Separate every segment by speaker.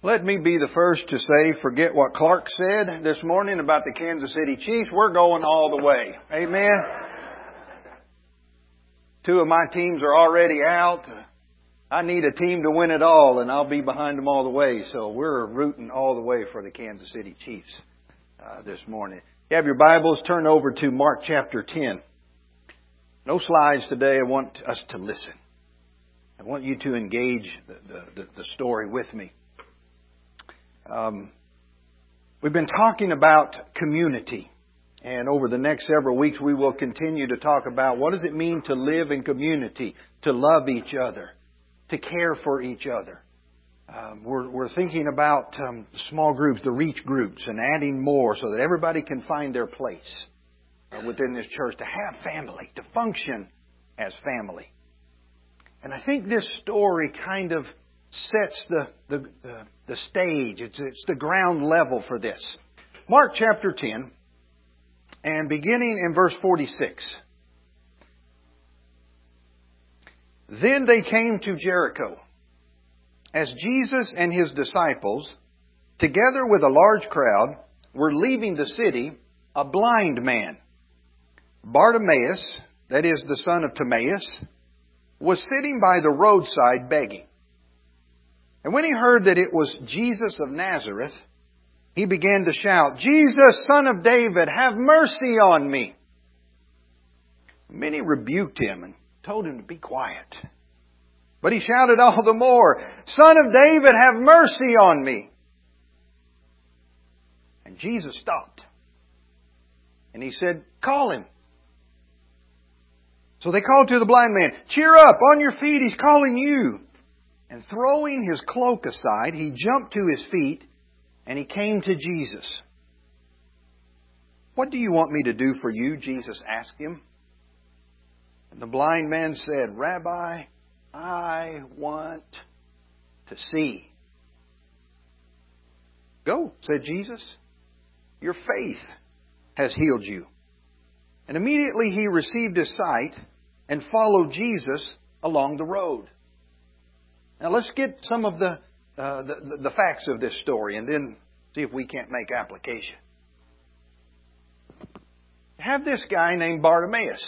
Speaker 1: Let me be the first to say, forget what Clark said this morning about the Kansas City Chiefs. We're going all the way. Amen. Two of my teams are already out. I need a team to win it all, and I'll be behind them all the way. So we're rooting all the way for the Kansas City Chiefs uh, this morning. You have your Bibles, turn over to Mark chapter 10. No slides today. I want us to listen. I want you to engage the, the, the story with me. Um, we've been talking about community. And over the next several weeks, we will continue to talk about what does it mean to live in community, to love each other, to care for each other. Um, we're, we're, thinking about um, small groups, the reach groups, and adding more so that everybody can find their place uh, within this church, to have family, to function as family. And I think this story kind of sets the, the, the, the stage. It's, it's the ground level for this. Mark chapter 10, and beginning in verse 46. Then they came to Jericho. As Jesus and his disciples, together with a large crowd, were leaving the city, a blind man, Bartimaeus, that is the son of Timaeus, was sitting by the roadside begging. And when he heard that it was Jesus of Nazareth, he began to shout, Jesus, son of David, have mercy on me. Many rebuked him and told him to be quiet. But he shouted all the more, Son of David, have mercy on me. And Jesus stopped. And he said, Call him. So they called to the blind man, Cheer up, on your feet, he's calling you. And throwing his cloak aside, he jumped to his feet and he came to Jesus. What do you want me to do for you? Jesus asked him. And the blind man said, Rabbi, I want to see. Go, said Jesus. Your faith has healed you. And immediately he received his sight and followed Jesus along the road. Now let's get some of the, uh, the, the facts of this story and then see if we can't make application. Have this guy named Bartimaeus.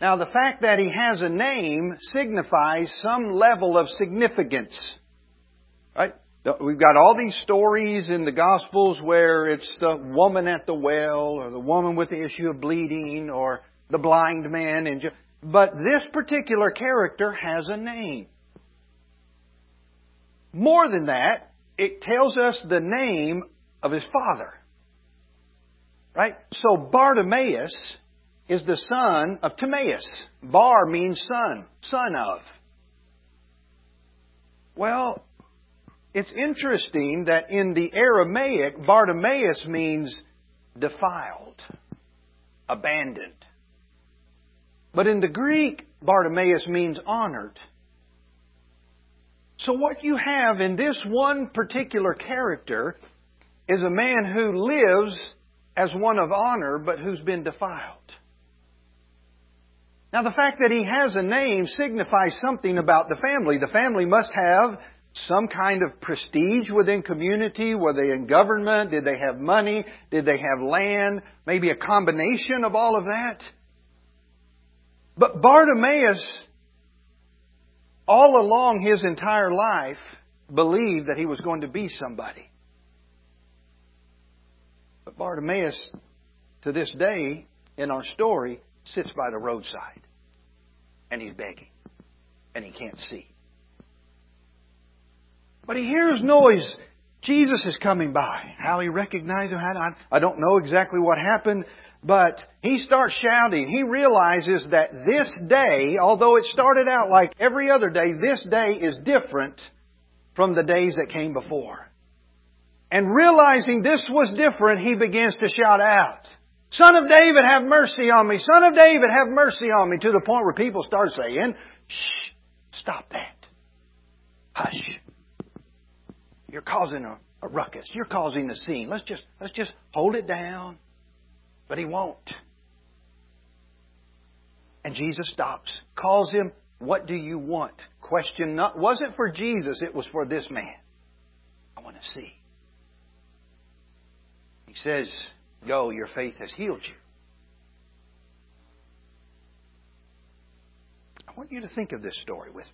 Speaker 1: Now the fact that he has a name signifies some level of significance. Right? We've got all these stories in the Gospels where it's the woman at the well or the woman with the issue of bleeding or the blind man. And but this particular character has a name. More than that, it tells us the name of his father. Right? So Bartimaeus is the son of Timaeus. Bar means son, son of. Well, it's interesting that in the Aramaic, Bartimaeus means defiled, abandoned. But in the Greek, Bartimaeus means honored. So what you have in this one particular character is a man who lives as one of honor, but who's been defiled. Now the fact that he has a name signifies something about the family. The family must have some kind of prestige within community. Were they in government? Did they have money? Did they have land? Maybe a combination of all of that. But Bartimaeus all along his entire life, believed that he was going to be somebody. But Bartimaeus, to this day, in our story, sits by the roadside. And he's begging. And he can't see. But he hears noise. Jesus is coming by. How he recognized him, I don't know exactly what happened, but he starts shouting. He realizes that this day, although it started out like every other day, this day is different from the days that came before. And realizing this was different, he begins to shout out, Son of David, have mercy on me. Son of David, have mercy on me. To the point where people start saying, Shh, stop that. Hush. You're causing a, a ruckus. You're causing a scene. Let's just, let's just hold it down. But he won't. And Jesus stops, calls him, What do you want? Question not, wasn't for Jesus, it was for this man. I want to see. He says, Go, your faith has healed you. I want you to think of this story with me.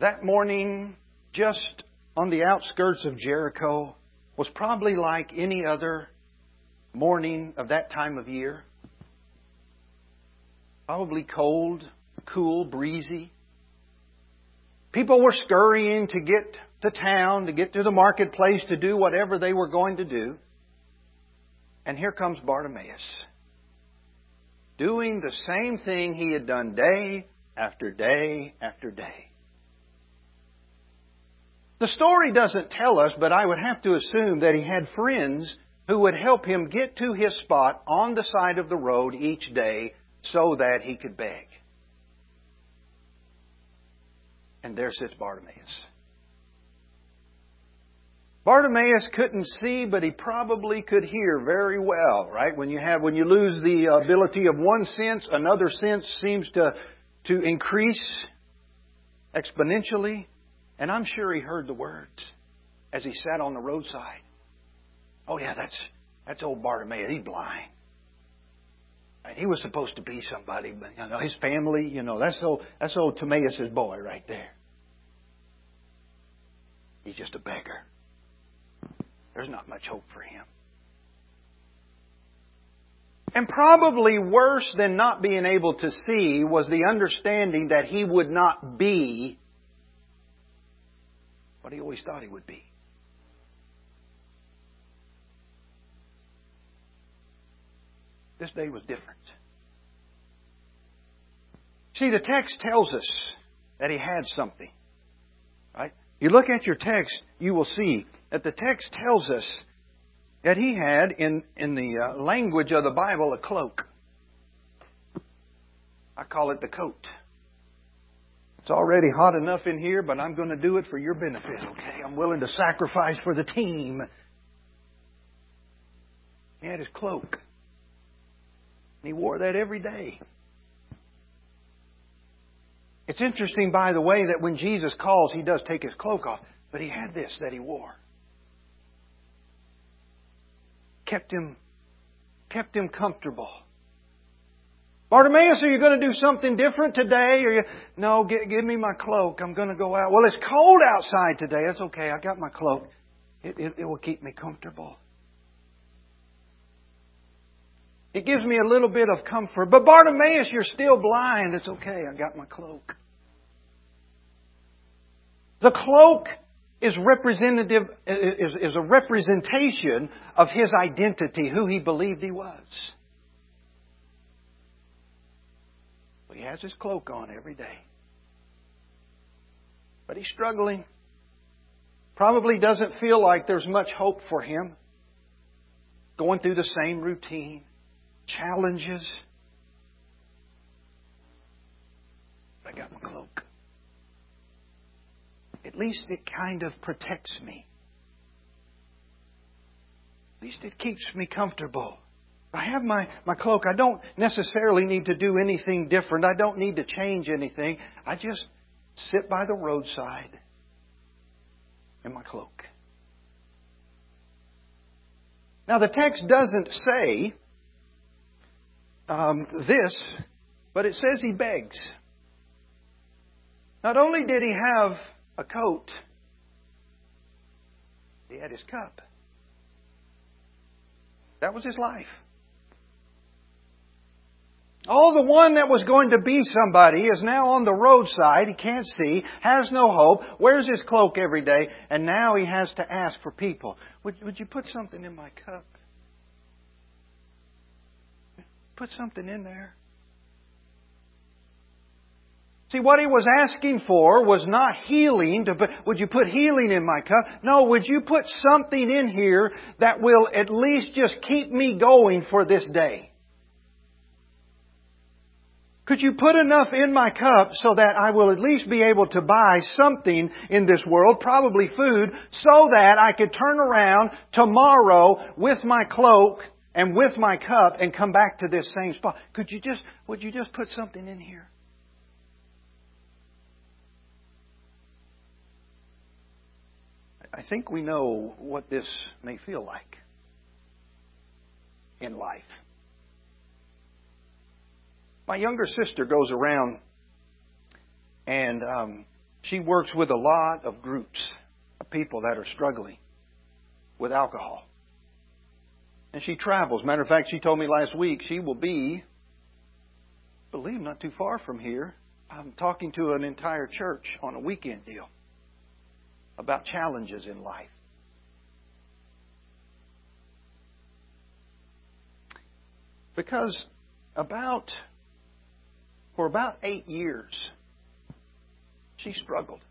Speaker 1: That morning, just on the outskirts of Jericho, was probably like any other morning of that time of year. Probably cold, cool, breezy. People were scurrying to get to town, to get to the marketplace, to do whatever they were going to do. And here comes Bartimaeus, doing the same thing he had done day after day after day. The story doesn't tell us, but I would have to assume that he had friends who would help him get to his spot on the side of the road each day so that he could beg. And there sits Bartimaeus. Bartimaeus couldn't see, but he probably could hear very well, right? When you have, when you lose the ability of one sense, another sense seems to, to increase exponentially. And I'm sure he heard the words as he sat on the roadside. Oh yeah, that's, that's old Bartimaeus. He's blind. And he was supposed to be somebody, but you know, his family, you know, that's old, that's old Timaeus' boy right there. He's just a beggar. There's not much hope for him. And probably worse than not being able to see was the understanding that he would not be what he always thought he would be. This day was different. See, the text tells us that he had something. Right? You look at your text, you will see that the text tells us that he had, in, in the uh, language of the Bible, a cloak. I call it the coat. It's already hot enough in here, but I'm going to do it for your benefit, okay? I'm willing to sacrifice for the team. He had his cloak. And he wore that every day. It's interesting, by the way, that when Jesus calls, he does take his cloak off, but he had this that he wore. Kept him, kept him comfortable. Bartimaeus, are you going to do something different today? Or you, no, give, give me my cloak. I'm going to go out. Well, it's cold outside today. That's okay. I got my cloak. It, it, it will keep me comfortable. It gives me a little bit of comfort. But Bartimaeus, you're still blind. It's okay. I got my cloak. The cloak is representative, is, is a representation of his identity, who he believed he was. He has his cloak on every day. But he's struggling. Probably doesn't feel like there's much hope for him. Going through the same routine, challenges. I got my cloak. At least it kind of protects me. At least it keeps me comfortable. I have my, my cloak. I don't necessarily need to do anything different. I don't need to change anything. I just sit by the roadside in my cloak. Now, the text doesn't say um, this, but it says he begs. Not only did he have a coat, he had his cup. That was his life. Oh, the one that was going to be somebody is now on the roadside. He can't see, has no hope, wears his cloak every day, and now he has to ask for people. Would, would you put something in my cup? Put something in there. See, what he was asking for was not healing. To, would you put healing in my cup? No, would you put something in here that will at least just keep me going for this day? Could you put enough in my cup so that I will at least be able to buy something in this world, probably food, so that I could turn around tomorrow with my cloak and with my cup and come back to this same spot? Could you just, would you just put something in here? I think we know what this may feel like in life. My younger sister goes around and um, she works with a lot of groups of people that are struggling with alcohol. And she travels. Matter of fact, she told me last week she will be, believe, not too far from here. I'm talking to an entire church on a weekend deal about challenges in life. Because about, for about eight years, she struggled.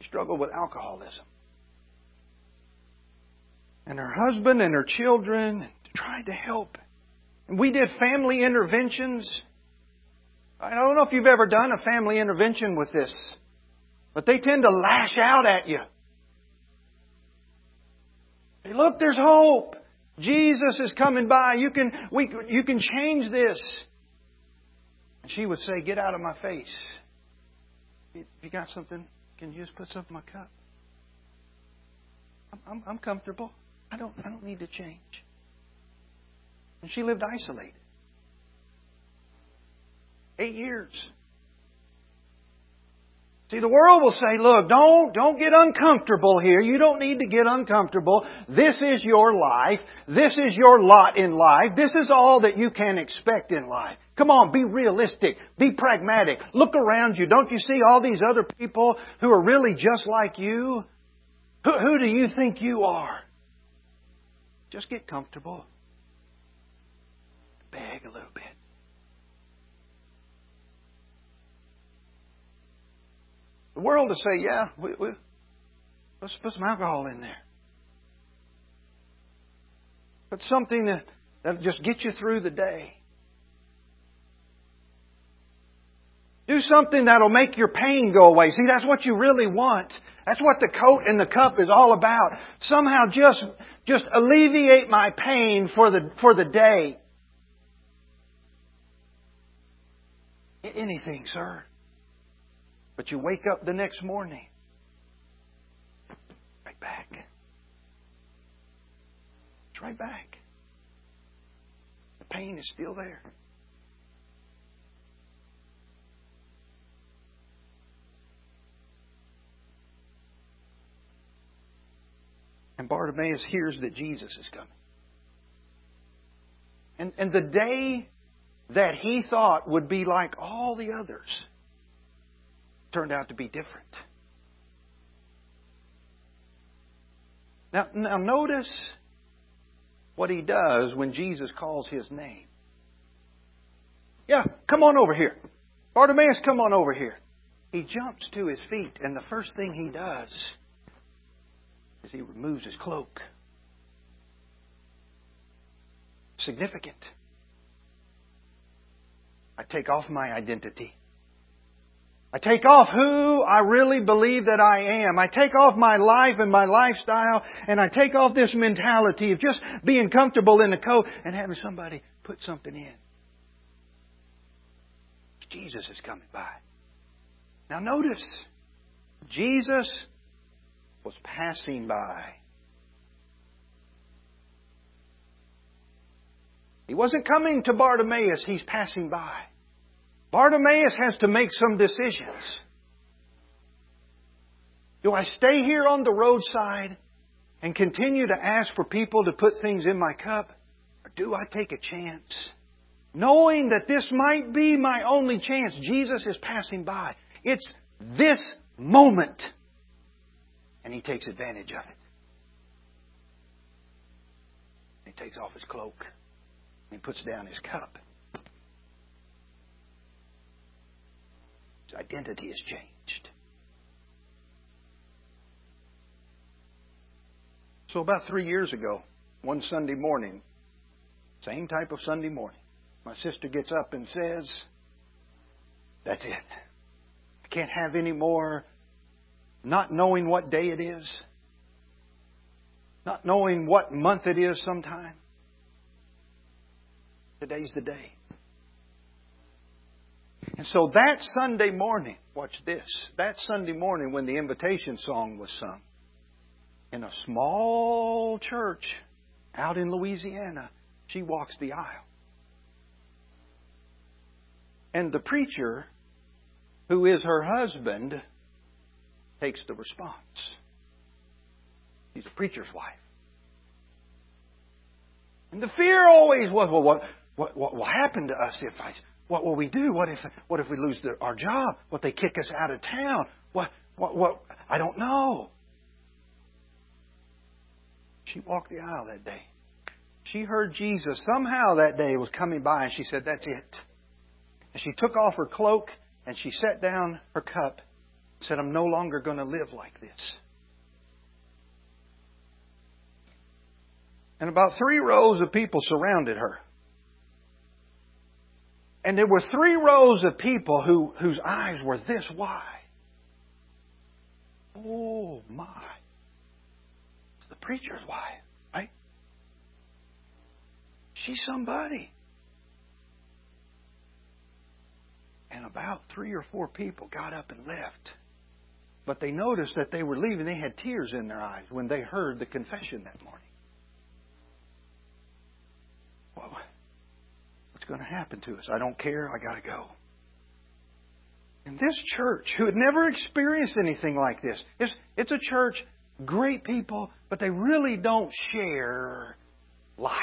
Speaker 1: She struggled with alcoholism. And her husband and her children tried to help. We did family interventions. I don't know if you've ever done a family intervention with this. But they tend to lash out at you. Hey, look, there's hope. Jesus is coming by. You can, we, you can change this. And she would say, Get out of my face. If you got something, can you just put something in my cup? I'm, I'm, I'm comfortable. I don't, I don't need to change. And she lived isolated. Eight years. See, the world will say, look, don't, don't get uncomfortable here. You don't need to get uncomfortable. This is your life. This is your lot in life. This is all that you can expect in life. Come on, be realistic. Be pragmatic. Look around you. Don't you see all these other people who are really just like you? Who, who do you think you are? Just get comfortable. Beg a little bit. The world will say, yeah, we, we, let's put some alcohol in there. Put something that, that'll just get you through the day. Do something that'll make your pain go away. See, that's what you really want. That's what the coat and the cup is all about. Somehow just, just alleviate my pain for the, for the day. Anything, sir. But you wake up the next morning, right back. It's right back. The pain is still there. And Bartimaeus hears that Jesus is coming. And, and the day that he thought would be like all the others turned out to be different. Now, now notice what he does when Jesus calls his name. Yeah, come on over here. Bartimaeus, come on over here. He jumps to his feet, and the first thing he does is he removes his cloak. Significant. I take off my identity. I take off who I really believe that I am. I take off my life and my lifestyle and I take off this mentality of just being comfortable in the coat and having somebody put something in. Jesus is coming by. Now notice, Jesus was passing by. He wasn't coming to Bartimaeus, he's passing by. Bartimaeus has to make some decisions. Do I stay here on the roadside and continue to ask for people to put things in my cup? Or do I take a chance? Knowing that this might be my only chance. Jesus is passing by. It's this moment. And he takes advantage of it. He takes off his cloak. And he puts down his cup. His identity has changed. So, about three years ago, one Sunday morning, same type of Sunday morning, my sister gets up and says, That's it. I can't have any more not knowing what day it is, not knowing what month it is sometime. Today's the day. And so that Sunday morning, watch this, that Sunday morning when the invitation song was sung, in a small church out in Louisiana, she walks the aisle. And the preacher, who is her husband, takes the response. He's a preacher's wife. And the fear always was, well, what, what, what will happen to us if I what will we do? What if what if we lose the, our job? What they kick us out of town? What what what? I don't know. She walked the aisle that day. She heard Jesus somehow that day was coming by, and she said, "That's it." And she took off her cloak and she set down her cup. Said, "I'm no longer going to live like this." And about three rows of people surrounded her. And there were three rows of people who, whose eyes were this wide. Oh my. The preacher's wife, right? She's somebody. And about three or four people got up and left. But they noticed that they were leaving. They had tears in their eyes when they heard the confession that morning. Well, what's going to happen to us. I don't care. I got to go. And this church, who had never experienced anything like this, it's, it's a church, great people, but they really don't share life.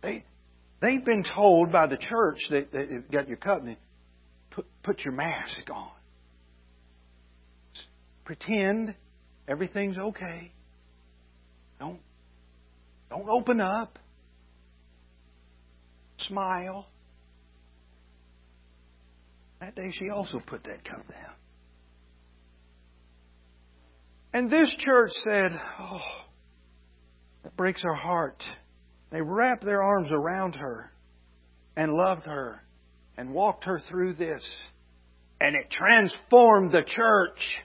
Speaker 1: They, they've been told by the church that, that you've got your covenant, put, put your mask on. Pretend everything's okay. Don't, don't open up smile. That day she also put that cup down. And this church said, Oh, that breaks our heart. They wrapped their arms around her and loved her and walked her through this. And it transformed the church.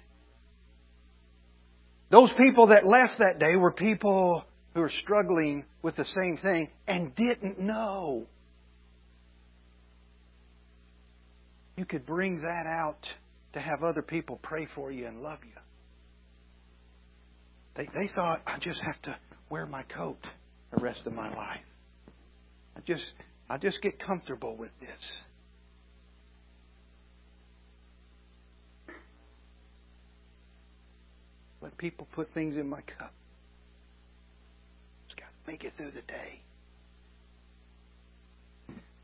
Speaker 1: Those people that left that day were people who were struggling with the same thing and didn't know. you could bring that out to have other people pray for you and love you. They, they thought, I just have to wear my coat the rest of my life. I just, I just get comfortable with this. People put things in my cup. Just got to make it through the day.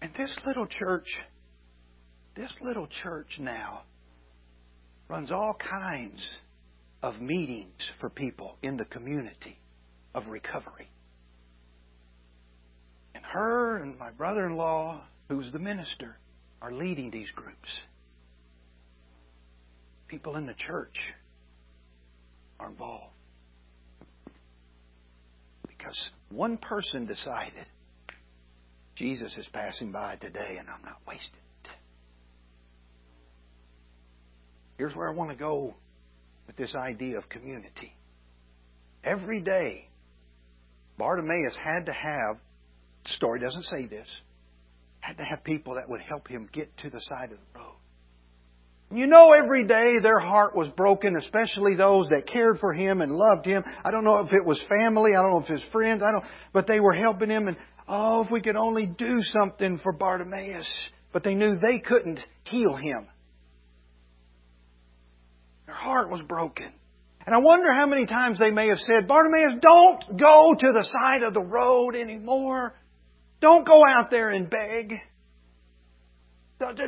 Speaker 1: And this little church this little church now runs all kinds of meetings for people in the community of recovery. And her and my brother in law, who's the minister, are leading these groups. People in the church are involved. Because one person decided Jesus is passing by today and I'm not wasting Here's where I want to go with this idea of community. Every day, Bartimaeus had to have, the story doesn't say this, had to have people that would help him get to the side of the road. You know, every day their heart was broken, especially those that cared for him and loved him. I don't know if it was family, I don't know if was friends, I don't, but they were helping him and, oh, if we could only do something for Bartimaeus. But they knew they couldn't heal him. Their heart was broken. And I wonder how many times they may have said, Bartimaeus, don't go to the side of the road anymore. Don't go out there and beg.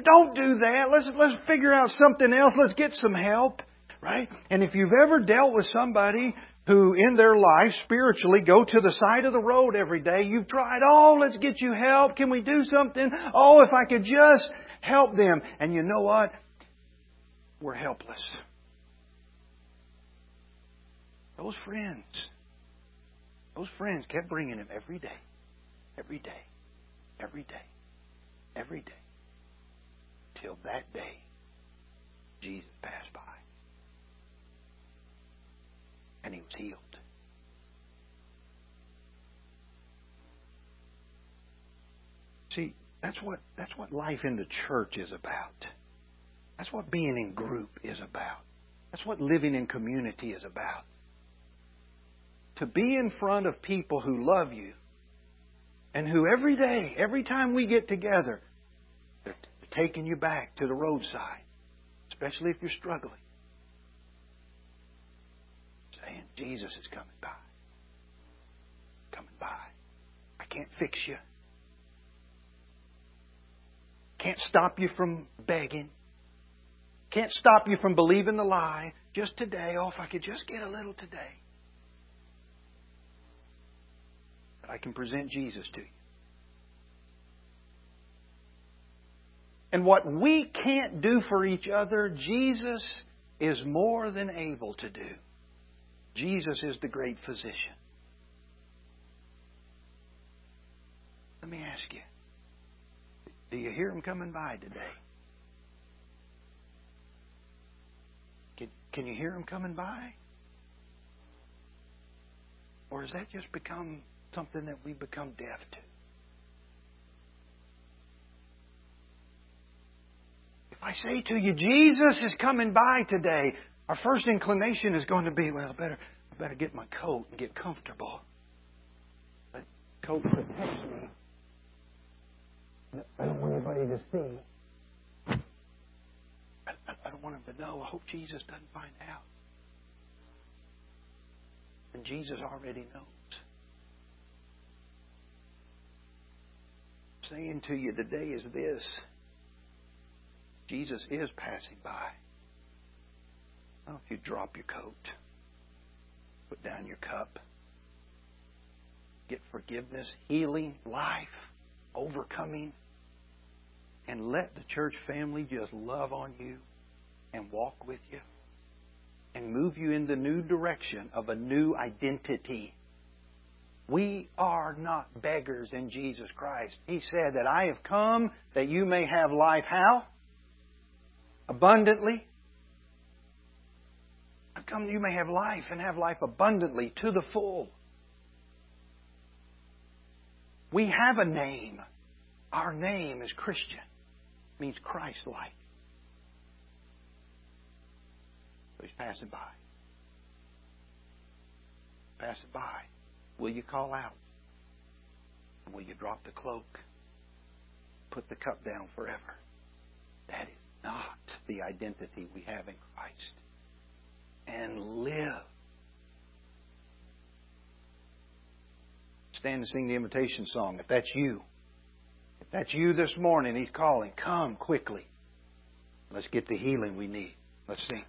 Speaker 1: Don't do that. Let's, let's figure out something else. Let's get some help. Right? And if you've ever dealt with somebody who in their life spiritually go to the side of the road every day, you've tried, oh, let's get you help. Can we do something? Oh, if I could just help them. And you know what? We're helpless. Those friends, those friends kept bringing him every day, every day, every day, every day, till that day Jesus passed by. And he was healed. See, That's what, that's what life in the church is about. That's what being in group is about. That's what living in community is about. To be in front of people who love you and who every day, every time we get together, they're taking you back to the roadside, especially if you're struggling, saying, Jesus is coming by. Coming by. I can't fix you. Can't stop you from begging. Can't stop you from believing the lie. Just today, oh, if I could just get a little today. I can present Jesus to you. And what we can't do for each other, Jesus is more than able to do. Jesus is the great physician. Let me ask you do you hear him coming by today? Can, can you hear him coming by? Or has that just become something that we've become deaf to? If I say to you, Jesus is coming by today, our first inclination is going to be, well, I better, I better get my coat and get comfortable. But coat protects me I don't want anybody to see. I, I don't want them to know. I hope Jesus doesn't find out. And Jesus already knows. I'm saying to you today is this Jesus is passing by. Well, if you drop your coat, put down your cup, get forgiveness, healing, life, overcoming and let the church family just love on you and walk with you and move you in the new direction of a new identity. We are not beggars in Jesus Christ. He said that I have come that you may have life how? Abundantly. I've come you may have life and have life abundantly to the full. We have a name. Our name is Christian means Christ like. So he's passing by. Passing by. Will you call out? Will you drop the cloak? Put the cup down forever. That is not the identity we have in Christ. And live. Stand and sing the invitation song if that's you. If that's you this morning. He's calling. Come quickly. Let's get the healing we need. Let's sing.